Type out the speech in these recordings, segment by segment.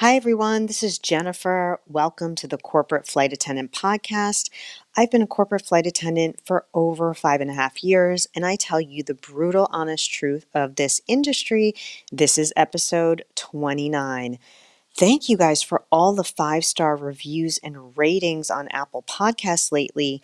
Hi, everyone. This is Jennifer. Welcome to the Corporate Flight Attendant Podcast. I've been a corporate flight attendant for over five and a half years, and I tell you the brutal, honest truth of this industry. This is episode 29. Thank you guys for all the five star reviews and ratings on Apple Podcasts lately.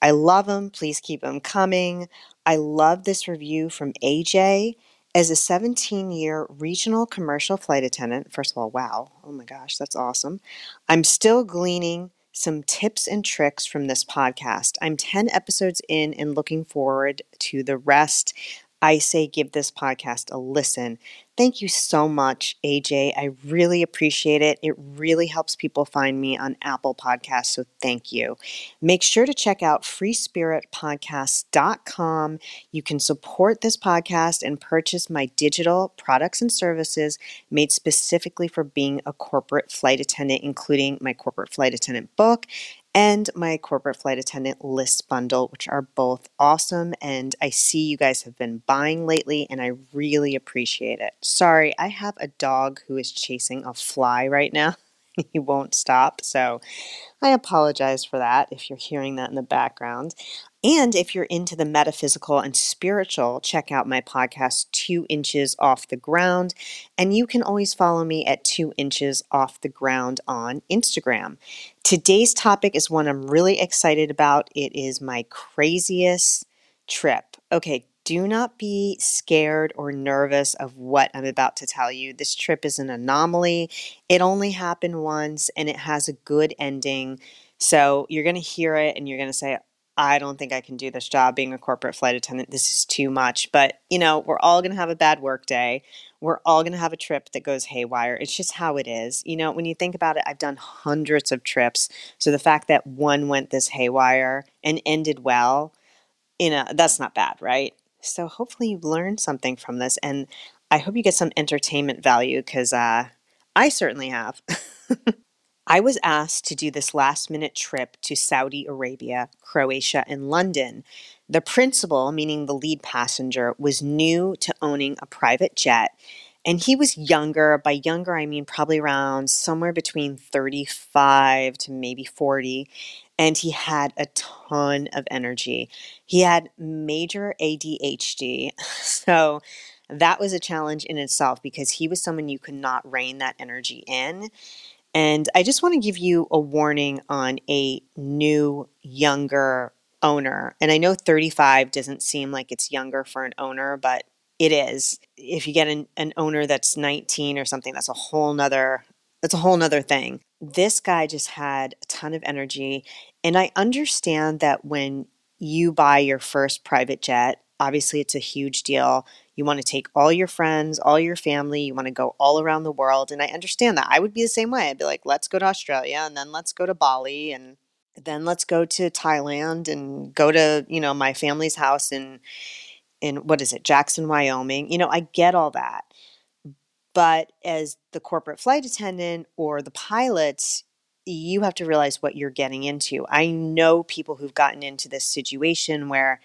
I love them. Please keep them coming. I love this review from AJ. As a 17 year regional commercial flight attendant, first of all, wow, oh my gosh, that's awesome. I'm still gleaning some tips and tricks from this podcast. I'm 10 episodes in and looking forward to the rest. I say give this podcast a listen. Thank you so much, AJ. I really appreciate it. It really helps people find me on Apple Podcasts, so thank you. Make sure to check out freespiritpodcast.com. You can support this podcast and purchase my digital products and services made specifically for being a corporate flight attendant, including my corporate flight attendant book and my corporate flight attendant list bundle, which are both awesome. And I see you guys have been buying lately, and I really appreciate it. Sorry, I have a dog who is chasing a fly right now. he won't stop. So I apologize for that if you're hearing that in the background. And if you're into the metaphysical and spiritual, check out my podcast, Two Inches Off the Ground. And you can always follow me at Two Inches Off the Ground on Instagram. Today's topic is one I'm really excited about. It is my craziest trip. Okay, do not be scared or nervous of what I'm about to tell you. This trip is an anomaly. It only happened once and it has a good ending. So you're going to hear it and you're going to say, I don't think I can do this job being a corporate flight attendant. This is too much. But, you know, we're all going to have a bad work day. We're all going to have a trip that goes haywire. It's just how it is. You know, when you think about it, I've done hundreds of trips. So the fact that one went this haywire and ended well, you know, that's not bad, right? So hopefully you've learned something from this. And I hope you get some entertainment value because uh, I certainly have. I was asked to do this last minute trip to Saudi Arabia, Croatia, and London. The principal, meaning the lead passenger, was new to owning a private jet. And he was younger. By younger, I mean probably around somewhere between 35 to maybe 40. And he had a ton of energy. He had major ADHD. So that was a challenge in itself because he was someone you could not rein that energy in. And I just want to give you a warning on a new, younger owner. And I know 35 doesn't seem like it's younger for an owner, but it is. If you get an, an owner that's 19 or something, that's a whole nother that's a whole nother thing. This guy just had a ton of energy. And I understand that when you buy your first private jet, obviously it's a huge deal. You want to take all your friends, all your family, you want to go all around the world. And I understand that. I would be the same way. I'd be like, let's go to Australia and then let's go to Bali and then let's go to Thailand and go to, you know, my family's house in in what is it, Jackson, Wyoming. You know, I get all that. But as the corporate flight attendant or the pilot, you have to realize what you're getting into. I know people who've gotten into this situation where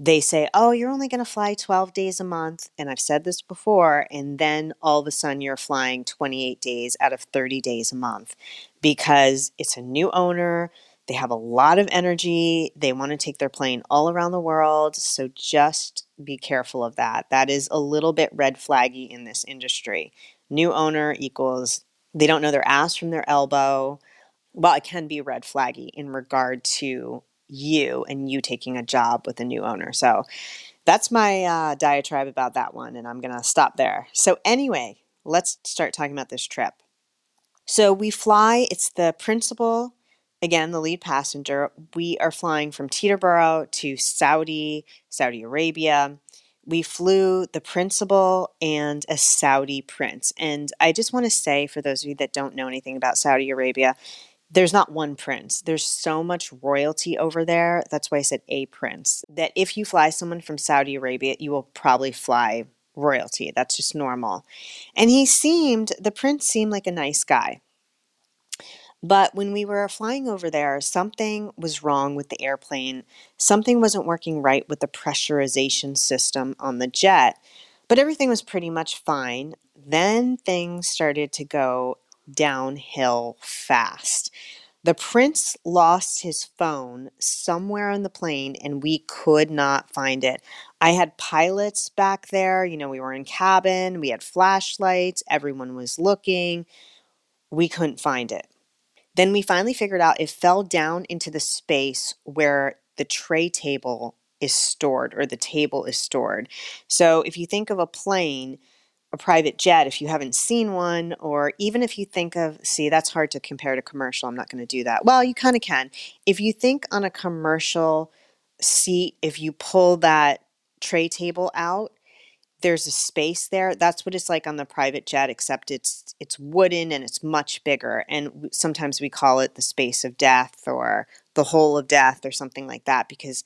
they say, oh, you're only going to fly 12 days a month. And I've said this before. And then all of a sudden you're flying 28 days out of 30 days a month because it's a new owner. They have a lot of energy. They want to take their plane all around the world. So just be careful of that. That is a little bit red flaggy in this industry. New owner equals they don't know their ass from their elbow. Well, it can be red flaggy in regard to you and you taking a job with a new owner. So that's my uh, diatribe about that one, and I'm going to stop there. So, anyway, let's start talking about this trip. So, we fly, it's the principal, again, the lead passenger. We are flying from Teterboro to Saudi, Saudi Arabia. We flew the principal and a Saudi prince. And I just want to say, for those of you that don't know anything about Saudi Arabia, there's not one prince. There's so much royalty over there. That's why I said a prince. That if you fly someone from Saudi Arabia, you will probably fly royalty. That's just normal. And he seemed, the prince seemed like a nice guy. But when we were flying over there, something was wrong with the airplane. Something wasn't working right with the pressurization system on the jet. But everything was pretty much fine. Then things started to go downhill fast. The prince lost his phone somewhere on the plane and we could not find it. I had pilots back there. You know, we were in cabin, we had flashlights, everyone was looking. We couldn't find it. Then we finally figured out it fell down into the space where the tray table is stored or the table is stored. So if you think of a plane, a private jet, if you haven't seen one, or even if you think of, see, that's hard to compare to commercial. I'm not going to do that. Well, you kind of can. If you think on a commercial seat, if you pull that tray table out, there's a space there. That's what it's like on the private jet, except it's it's wooden and it's much bigger. And sometimes we call it the space of death or the hole of death or something like that because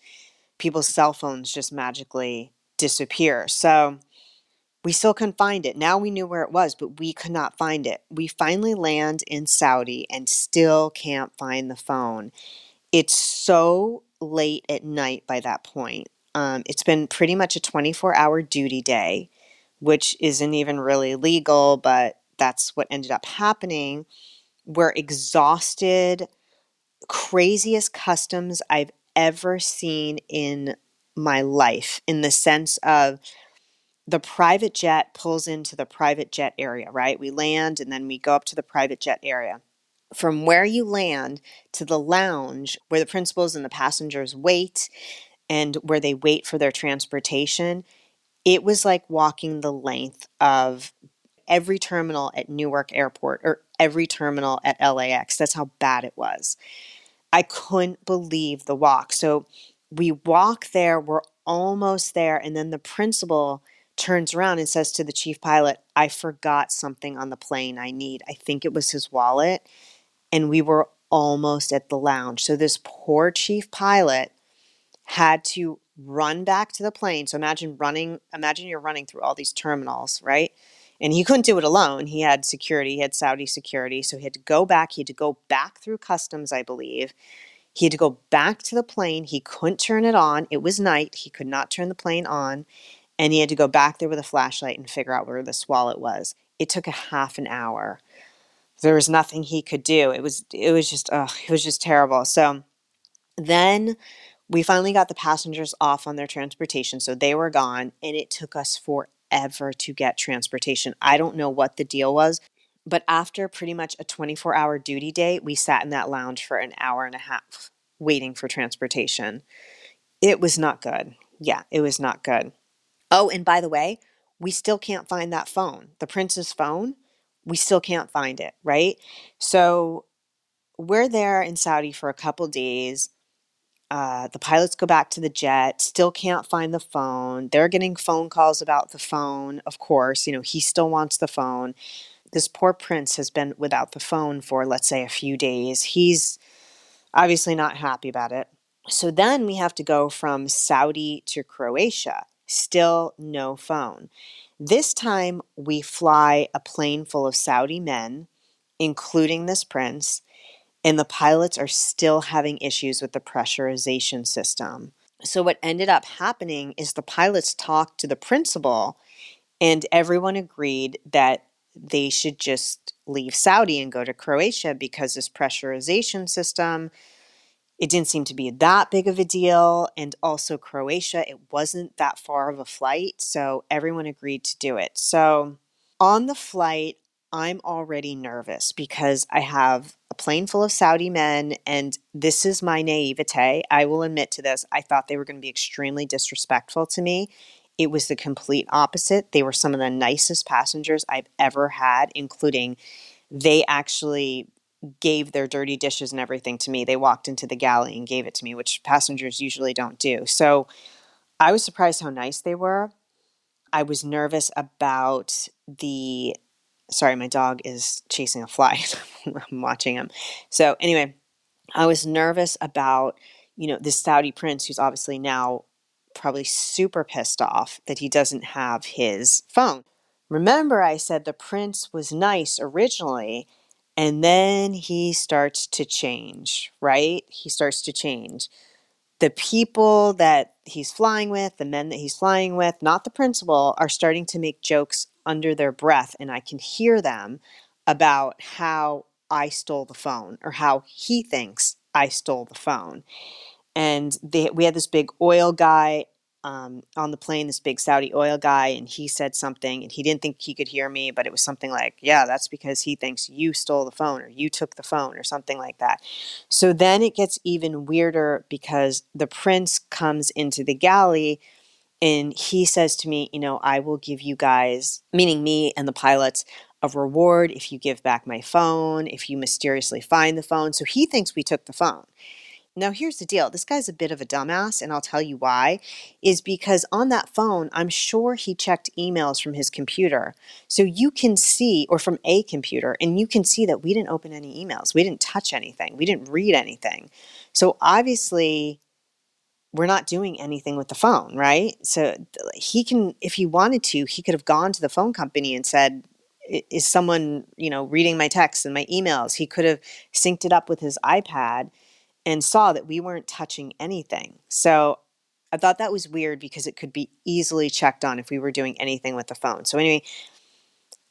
people's cell phones just magically disappear. So we still couldn't find it. Now we knew where it was, but we could not find it. We finally land in Saudi and still can't find the phone. It's so late at night by that point. Um, it's been pretty much a 24 hour duty day, which isn't even really legal, but that's what ended up happening. We're exhausted, craziest customs I've ever seen in my life, in the sense of the private jet pulls into the private jet area, right? We land and then we go up to the private jet area. From where you land to the lounge where the principals and the passengers wait and where they wait for their transportation, it was like walking the length of every terminal at Newark Airport or every terminal at LAX. That's how bad it was. I couldn't believe the walk. So we walk there, we're almost there, and then the principal turns around and says to the chief pilot, I forgot something on the plane I need. I think it was his wallet. And we were almost at the lounge. So this poor chief pilot had to run back to the plane. So imagine running, imagine you're running through all these terminals, right? And he couldn't do it alone. He had security, he had Saudi security. So he had to go back. He had to go back through customs, I believe. He had to go back to the plane. He couldn't turn it on. It was night. He could not turn the plane on and he had to go back there with a flashlight and figure out where this wallet was. It took a half an hour. There was nothing he could do. It was it was just oh, it was just terrible. So then we finally got the passengers off on their transportation, so they were gone, and it took us forever to get transportation. I don't know what the deal was, but after pretty much a 24 hour duty day, we sat in that lounge for an hour and a half waiting for transportation. It was not good. Yeah, it was not good. Oh, and by the way, we still can't find that phone. The prince's phone, we still can't find it, right? So we're there in Saudi for a couple days. Uh, the pilots go back to the jet, still can't find the phone. They're getting phone calls about the phone, of course. You know, he still wants the phone. This poor prince has been without the phone for, let's say, a few days. He's obviously not happy about it. So then we have to go from Saudi to Croatia. Still no phone. This time we fly a plane full of Saudi men, including this prince, and the pilots are still having issues with the pressurization system. So, what ended up happening is the pilots talked to the principal, and everyone agreed that they should just leave Saudi and go to Croatia because this pressurization system it didn't seem to be that big of a deal. And also, Croatia, it wasn't that far of a flight. So everyone agreed to do it. So on the flight, I'm already nervous because I have a plane full of Saudi men, and this is my naivete. I will admit to this. I thought they were going to be extremely disrespectful to me. It was the complete opposite. They were some of the nicest passengers I've ever had, including they actually gave their dirty dishes and everything to me. They walked into the galley and gave it to me, which passengers usually don't do. So I was surprised how nice they were. I was nervous about the. Sorry, my dog is chasing a fly. I'm watching him. So, anyway, I was nervous about, you know, this Saudi prince who's obviously now probably super pissed off that he doesn't have his phone. Remember, I said the prince was nice originally and then he starts to change, right? He starts to change. The people that he's flying with, the men that he's flying with, not the principal, are starting to make jokes under their breath, and I can hear them. about how I stole the phone or how he thinks I stole the phone. And they, we had this big oil guy um, on the plane, this big Saudi oil guy, and he said something, and he didn't think he could hear me, but it was something like, Yeah, that's because he thinks you stole the phone or you took the phone or something like that. So then it gets even weirder because the prince comes into the galley and he says to me, You know, I will give you guys, meaning me and the pilots, a reward if you give back my phone, if you mysteriously find the phone. So he thinks we took the phone. Now, here's the deal this guy's a bit of a dumbass, and I'll tell you why. Is because on that phone, I'm sure he checked emails from his computer. So you can see, or from a computer, and you can see that we didn't open any emails. We didn't touch anything. We didn't read anything. So obviously, we're not doing anything with the phone, right? So he can, if he wanted to, he could have gone to the phone company and said, is someone you know reading my texts and my emails he could have synced it up with his ipad and saw that we weren't touching anything. So I thought that was weird because it could be easily checked on if we were doing anything with the phone. So anyway,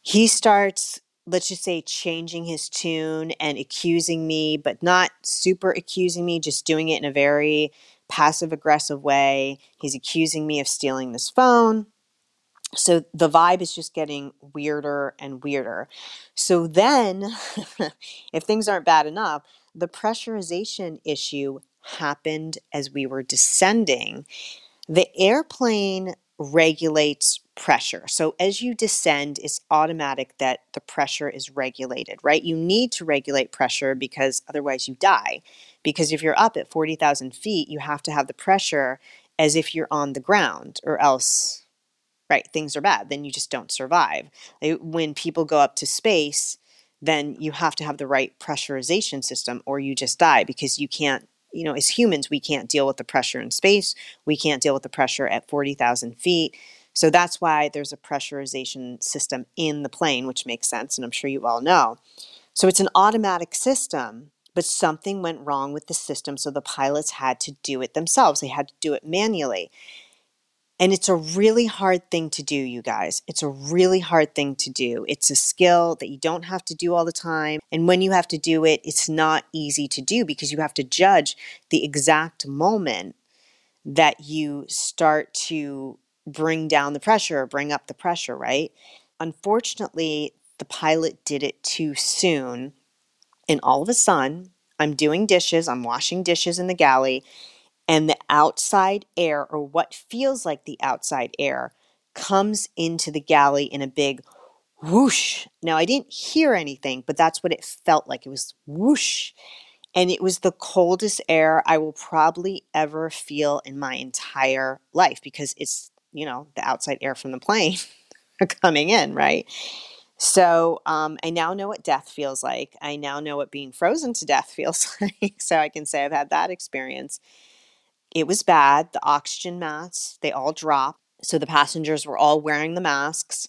he starts let's just say changing his tune and accusing me, but not super accusing me, just doing it in a very passive aggressive way. He's accusing me of stealing this phone. So the vibe is just getting weirder and weirder. So then, if things aren't bad enough, the pressurization issue happened as we were descending. The airplane regulates pressure. So as you descend, it's automatic that the pressure is regulated, right? You need to regulate pressure because otherwise you die. Because if you're up at 40,000 feet, you have to have the pressure as if you're on the ground, or else, right, things are bad. Then you just don't survive. Eh, when people go up to space, then you have to have the right pressurization system or you just die because you can't you know as humans we can't deal with the pressure in space we can't deal with the pressure at 40,000 feet. So that's why there's a pressurization system in the plane which makes sense and i'm sure you all know. So it's an automatic system but something went wrong with the system so the pilots had to do it themselves. They had to do it manually and it's a really hard thing to do, you guys. It's a really hard thing to do. It's a skill that you don't have to do all the time. And when you have to do it, it's not easy to do because you have to judge the exact moment that you start to bring down the pressure or bring up the pressure, right? Unfortunately, the pilot did it too soon. And all of a sudden, I'm doing dishes, I'm washing dishes in the galley, and the outside air, or what feels like the outside air, comes into the galley in a big whoosh. Now, I didn't hear anything, but that's what it felt like. It was whoosh. And it was the coldest air I will probably ever feel in my entire life because it's, you know, the outside air from the plane coming in, right? So um, I now know what death feels like. I now know what being frozen to death feels like. so I can say I've had that experience. It was bad. The oxygen masks, they all dropped. So the passengers were all wearing the masks.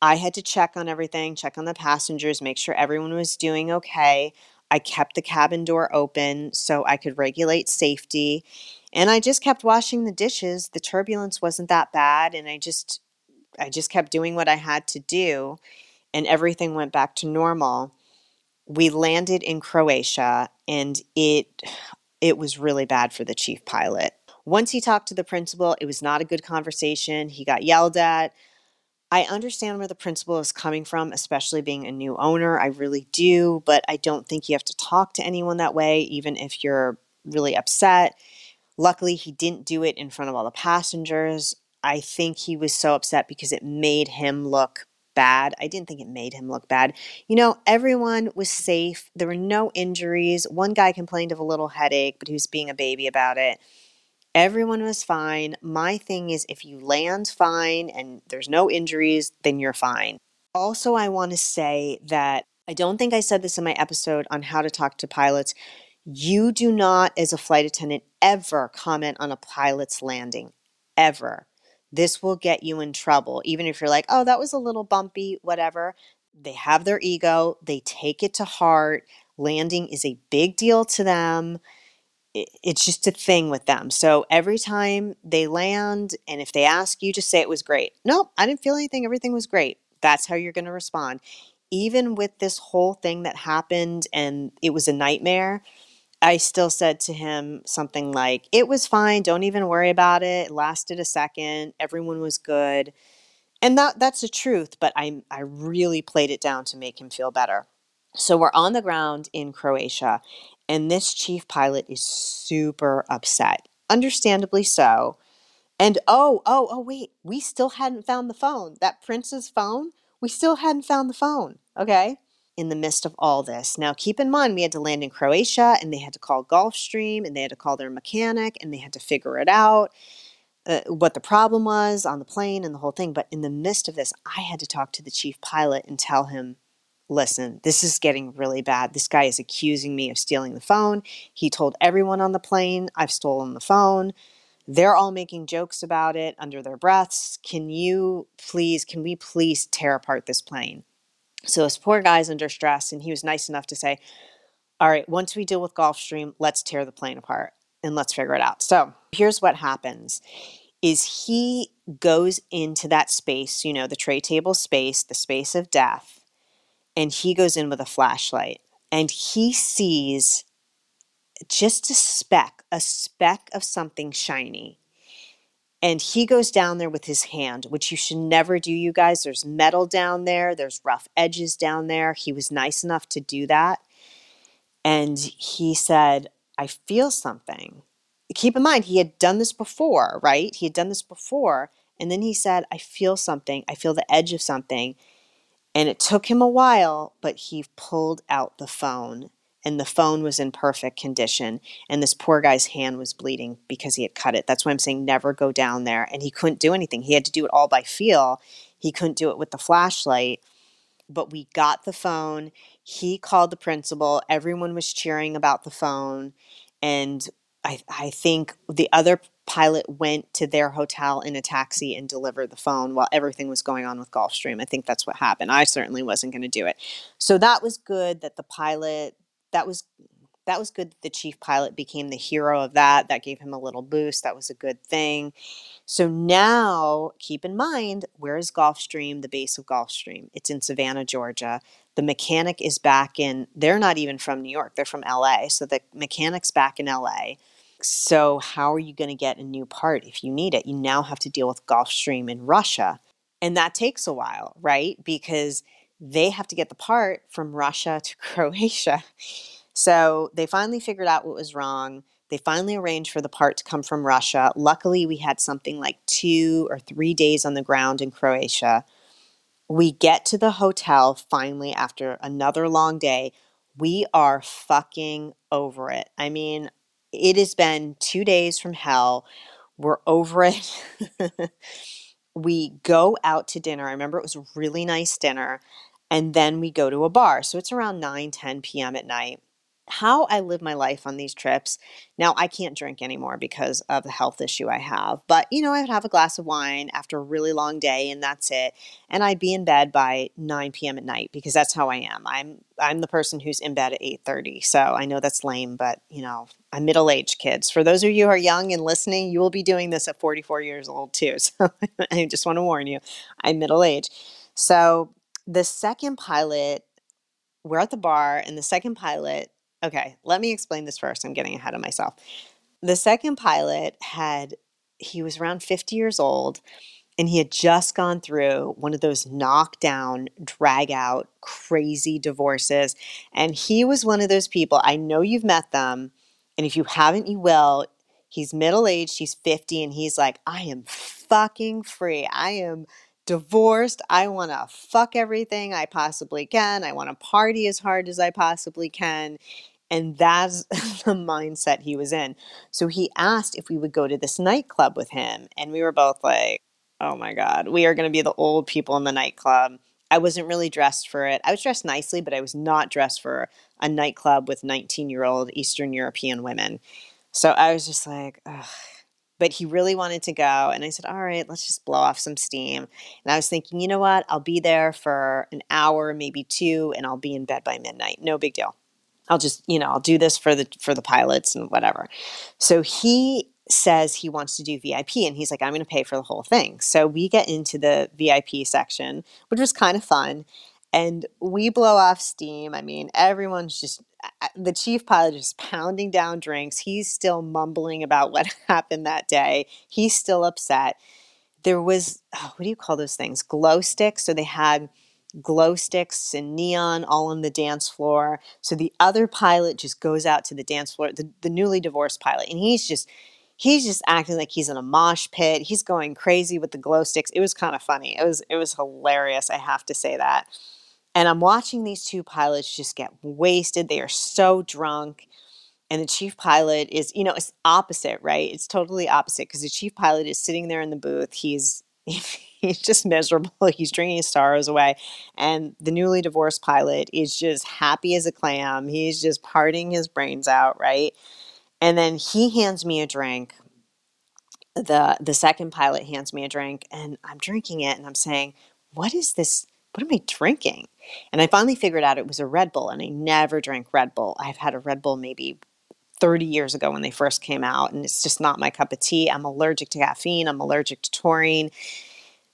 I had to check on everything, check on the passengers, make sure everyone was doing okay. I kept the cabin door open so I could regulate safety. And I just kept washing the dishes. The turbulence wasn't that bad and I just I just kept doing what I had to do and everything went back to normal. We landed in Croatia and it it was really bad for the chief pilot. Once he talked to the principal, it was not a good conversation. He got yelled at. I understand where the principal is coming from, especially being a new owner. I really do, but I don't think you have to talk to anyone that way, even if you're really upset. Luckily, he didn't do it in front of all the passengers. I think he was so upset because it made him look bad. I didn't think it made him look bad. You know, everyone was safe. There were no injuries. One guy complained of a little headache, but he was being a baby about it. Everyone was fine. My thing is if you land fine and there's no injuries, then you're fine. Also, I want to say that I don't think I said this in my episode on how to talk to pilots. You do not, as a flight attendant, ever comment on a pilot's landing. Ever. This will get you in trouble. Even if you're like, oh, that was a little bumpy, whatever. They have their ego, they take it to heart. Landing is a big deal to them. It's just a thing with them. So every time they land, and if they ask you, just say it was great. Nope, I didn't feel anything. Everything was great. That's how you're going to respond. even with this whole thing that happened and it was a nightmare, I still said to him something like, It was fine. Don't even worry about it. It lasted a second. Everyone was good. And that, that's the truth, but I, I really played it down to make him feel better. So we're on the ground in Croatia, and this chief pilot is super upset. Understandably so. And oh, oh, oh, wait, we still hadn't found the phone. That prince's phone, we still hadn't found the phone. Okay. In the midst of all this. Now, keep in mind, we had to land in Croatia and they had to call Gulfstream and they had to call their mechanic and they had to figure it out, uh, what the problem was on the plane and the whole thing. But in the midst of this, I had to talk to the chief pilot and tell him listen, this is getting really bad. This guy is accusing me of stealing the phone. He told everyone on the plane I've stolen the phone. They're all making jokes about it under their breaths. Can you please, can we please tear apart this plane? So this poor guy's under stress, and he was nice enough to say, All right, once we deal with Gulfstream, let's tear the plane apart and let's figure it out. So here's what happens is he goes into that space, you know, the tray table space, the space of death, and he goes in with a flashlight and he sees just a speck, a speck of something shiny. And he goes down there with his hand, which you should never do, you guys. There's metal down there, there's rough edges down there. He was nice enough to do that. And he said, I feel something. Keep in mind, he had done this before, right? He had done this before. And then he said, I feel something. I feel the edge of something. And it took him a while, but he pulled out the phone and the phone was in perfect condition and this poor guy's hand was bleeding because he had cut it. That's why i'm saying never go down there. And he couldn't do anything. He had to do it all by feel. He couldn't do it with the flashlight. But we got the phone. He called the principal. Everyone was cheering about the phone. And i, I think the other pilot went to their hotel in a taxi and delivered the phone while everything was going on with gulfstream. I think that's what happened. I certainly wasn't going to do it. So that was good that the pilot that was that was good that the chief pilot became the hero of that. That gave him a little boost. That was a good thing. So now keep in mind where is Gulfstream, the base of Gulfstream? It's in Savannah, Georgia. The mechanic is back in, they're not even from New York, they're from LA. So the mechanic's back in LA. So how are you going to get a new part if you need it? You now have to deal with Gulfstream in Russia. And that takes a while, right? Because they have to get the part from Russia to Croatia. So they finally figured out what was wrong. They finally arranged for the part to come from Russia. Luckily, we had something like two or three days on the ground in Croatia. We get to the hotel finally after another long day. We are fucking over it. I mean, it has been two days from hell. We're over it. we go out to dinner. I remember it was a really nice dinner and then we go to a bar. So it's around 9, 10 p.m. at night. How I live my life on these trips. Now, I can't drink anymore because of the health issue I have, but you know, I would have a glass of wine after a really long day and that's it. And I'd be in bed by 9 p.m. at night because that's how I am. I'm I'm the person who's in bed at 8:30. So I know that's lame, but you know, I'm middle-aged kids. For those of you who are young and listening, you will be doing this at 44 years old too. So I just want to warn you, I'm middle-aged. So the second pilot, we're at the bar, and the second pilot, okay, let me explain this first. I'm getting ahead of myself. The second pilot had, he was around 50 years old, and he had just gone through one of those knockdown, drag out, crazy divorces. And he was one of those people, I know you've met them, and if you haven't, you will. He's middle aged, he's 50, and he's like, I am fucking free. I am divorced. I want to fuck everything I possibly can. I want to party as hard as I possibly can. And that's the mindset he was in. So he asked if we would go to this nightclub with him. And we were both like, oh my God, we are going to be the old people in the nightclub. I wasn't really dressed for it. I was dressed nicely, but I was not dressed for a nightclub with 19 year old Eastern European women. So I was just like, ugh but he really wanted to go. And I said, All right, let's just blow off some steam. And I was thinking, you know what? I'll be there for an hour, maybe two, and I'll be in bed by midnight. No big deal. I'll just, you know, I'll do this for the for the pilots and whatever. So he says he wants to do VIP and he's like, I'm going to pay for the whole thing. So we get into the VIP section, which was kind of fun. And we blow off steam. I mean, everyone's just the chief pilot is pounding down drinks. He's still mumbling about what happened that day. He's still upset. There was oh, what do you call those things? Glow sticks. So they had glow sticks and neon all on the dance floor. So the other pilot just goes out to the dance floor, the, the newly divorced pilot, and he's just he's just acting like he's in a mosh pit. He's going crazy with the glow sticks. It was kind of funny. It was it was hilarious, I have to say that. And I'm watching these two pilots just get wasted. They are so drunk. And the chief pilot is, you know, it's opposite, right? It's totally opposite because the chief pilot is sitting there in the booth. He's he's just miserable. He's drinking his sorrows away. And the newly divorced pilot is just happy as a clam. He's just parting his brains out, right? And then he hands me a drink. The the second pilot hands me a drink and I'm drinking it and I'm saying, "What is this? What am I drinking?" And I finally figured out it was a Red Bull and I never drank Red Bull. I've had a Red Bull maybe 30 years ago when they first came out and it's just not my cup of tea. I'm allergic to caffeine, I'm allergic to taurine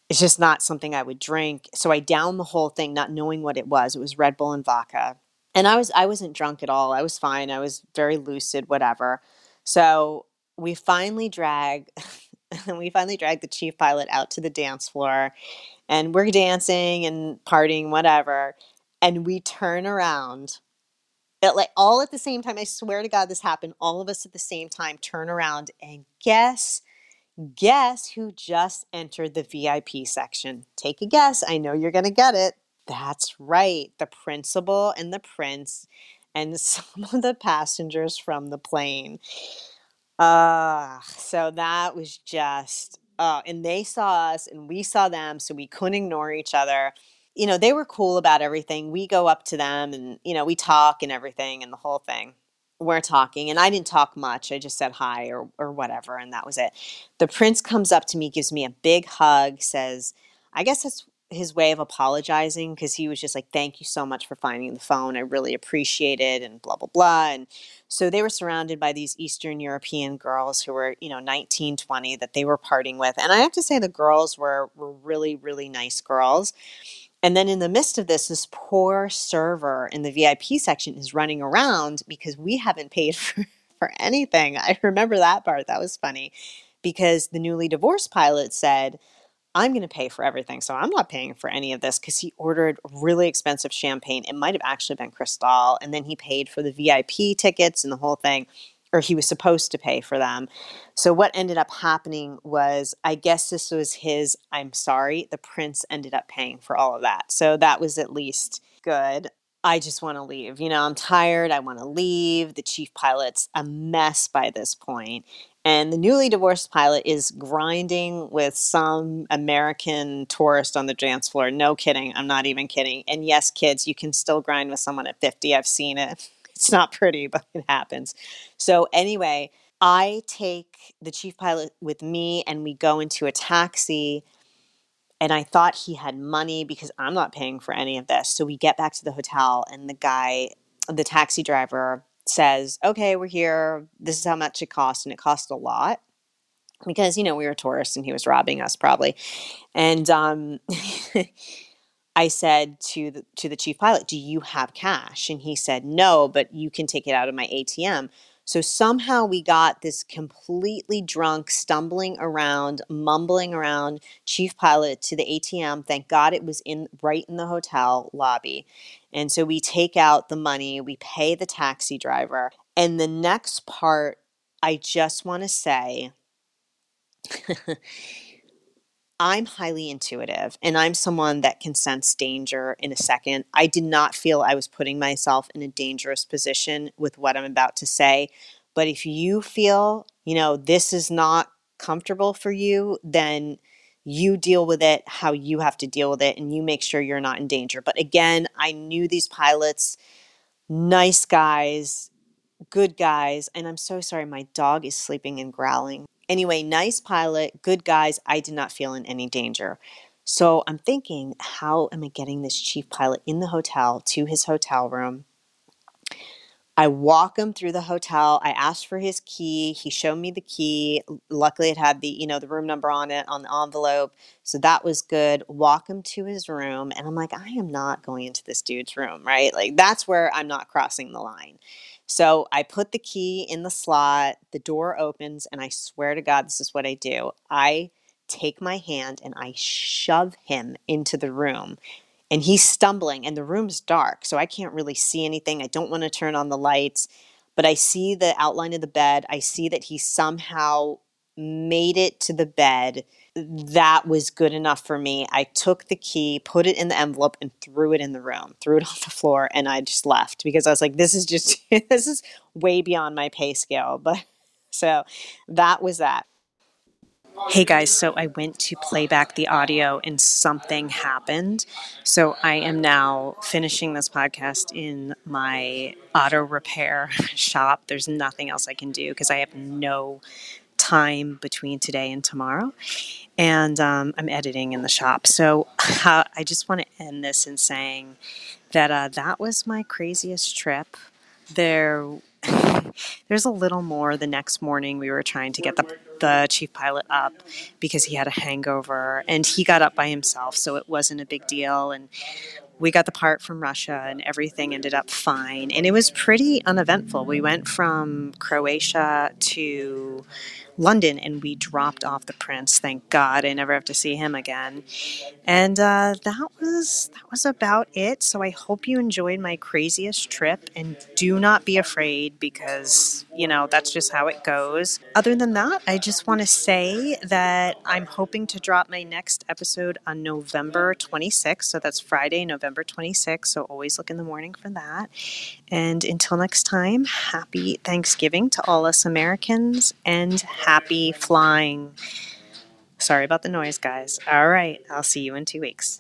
it's just not something I would drink. So I downed the whole thing, not knowing what it was. It was Red Bull and vodka. And I was I wasn't drunk at all. I was fine. I was very lucid, whatever. So we finally drag we finally dragged the chief pilot out to the dance floor and we're dancing and partying, whatever. And we turn around like all at the same time. I swear to God, this happened. All of us at the same time turn around and guess Guess who just entered the VIP section? Take a guess. I know you're going to get it. That's right. The principal and the prince and some of the passengers from the plane. Uh, so that was just, uh, and they saw us and we saw them, so we couldn't ignore each other. You know, they were cool about everything. We go up to them and, you know, we talk and everything and the whole thing we're talking and I didn't talk much. I just said hi or or whatever and that was it. The prince comes up to me, gives me a big hug, says, I guess that's his way of apologizing because he was just like, Thank you so much for finding the phone. I really appreciate it and blah blah blah. And so they were surrounded by these Eastern European girls who were, you know, 19, 20 that they were partying with. And I have to say the girls were were really, really nice girls. And then in the midst of this, this poor server in the VIP section is running around because we haven't paid for, for anything. I remember that part. That was funny because the newly divorced pilot said, I'm going to pay for everything. So I'm not paying for any of this because he ordered really expensive champagne. It might have actually been Cristal. And then he paid for the VIP tickets and the whole thing or he was supposed to pay for them. So what ended up happening was I guess this was his I'm sorry, the prince ended up paying for all of that. So that was at least good. I just want to leave. You know, I'm tired. I want to leave. The chief pilot's a mess by this point. And the newly divorced pilot is grinding with some American tourist on the dance floor. No kidding. I'm not even kidding. And yes, kids, you can still grind with someone at 50. I've seen it. It's not pretty, but it happens. So, anyway, I take the chief pilot with me and we go into a taxi. And I thought he had money because I'm not paying for any of this. So we get back to the hotel, and the guy, the taxi driver, says, Okay, we're here. This is how much it cost. And it cost a lot because, you know, we were tourists and he was robbing us probably. And um, I said to the to the chief pilot, "Do you have cash?" And he said, "No, but you can take it out of my ATM." So somehow we got this completely drunk, stumbling around, mumbling around chief pilot to the ATM. Thank God it was in right in the hotel lobby. And so we take out the money, we pay the taxi driver. And the next part, I just want to say I'm highly intuitive and I'm someone that can sense danger in a second. I did not feel I was putting myself in a dangerous position with what I'm about to say. But if you feel, you know, this is not comfortable for you, then you deal with it how you have to deal with it and you make sure you're not in danger. But again, I knew these pilots, nice guys, good guys. And I'm so sorry, my dog is sleeping and growling. Anyway, nice pilot, good guys. I did not feel in any danger. So I'm thinking, how am I getting this chief pilot in the hotel to his hotel room? I walk him through the hotel. I asked for his key. He showed me the key. Luckily, it had the you know the room number on it on the envelope, so that was good. Walk him to his room, and I'm like, I am not going into this dude's room, right? Like that's where I'm not crossing the line. So I put the key in the slot. The door opens, and I swear to God, this is what I do. I take my hand and I shove him into the room and he's stumbling and the room's dark so i can't really see anything i don't want to turn on the lights but i see the outline of the bed i see that he somehow made it to the bed that was good enough for me i took the key put it in the envelope and threw it in the room threw it on the floor and i just left because i was like this is just this is way beyond my pay scale but so that was that Hey guys, so I went to play back the audio and something happened. So I am now finishing this podcast in my auto repair shop. There's nothing else I can do because I have no time between today and tomorrow. And um, I'm editing in the shop. So uh, I just want to end this in saying that uh, that was my craziest trip. There there's a little more the next morning we were trying to get the, the chief pilot up because he had a hangover and he got up by himself so it wasn't a big deal and we got the part from Russia and everything ended up fine and it was pretty uneventful we went from Croatia to London and we dropped off the prince. Thank God I never have to see him again. And uh, that was that was about it. So I hope you enjoyed my craziest trip and do not be afraid because you know that's just how it goes. Other than that, I just want to say that I'm hoping to drop my next episode on November 26th. So that's Friday, November 26th. So always look in the morning for that. And until next time, happy Thanksgiving to all us Americans and happy flying. Sorry about the noise, guys. All right, I'll see you in two weeks.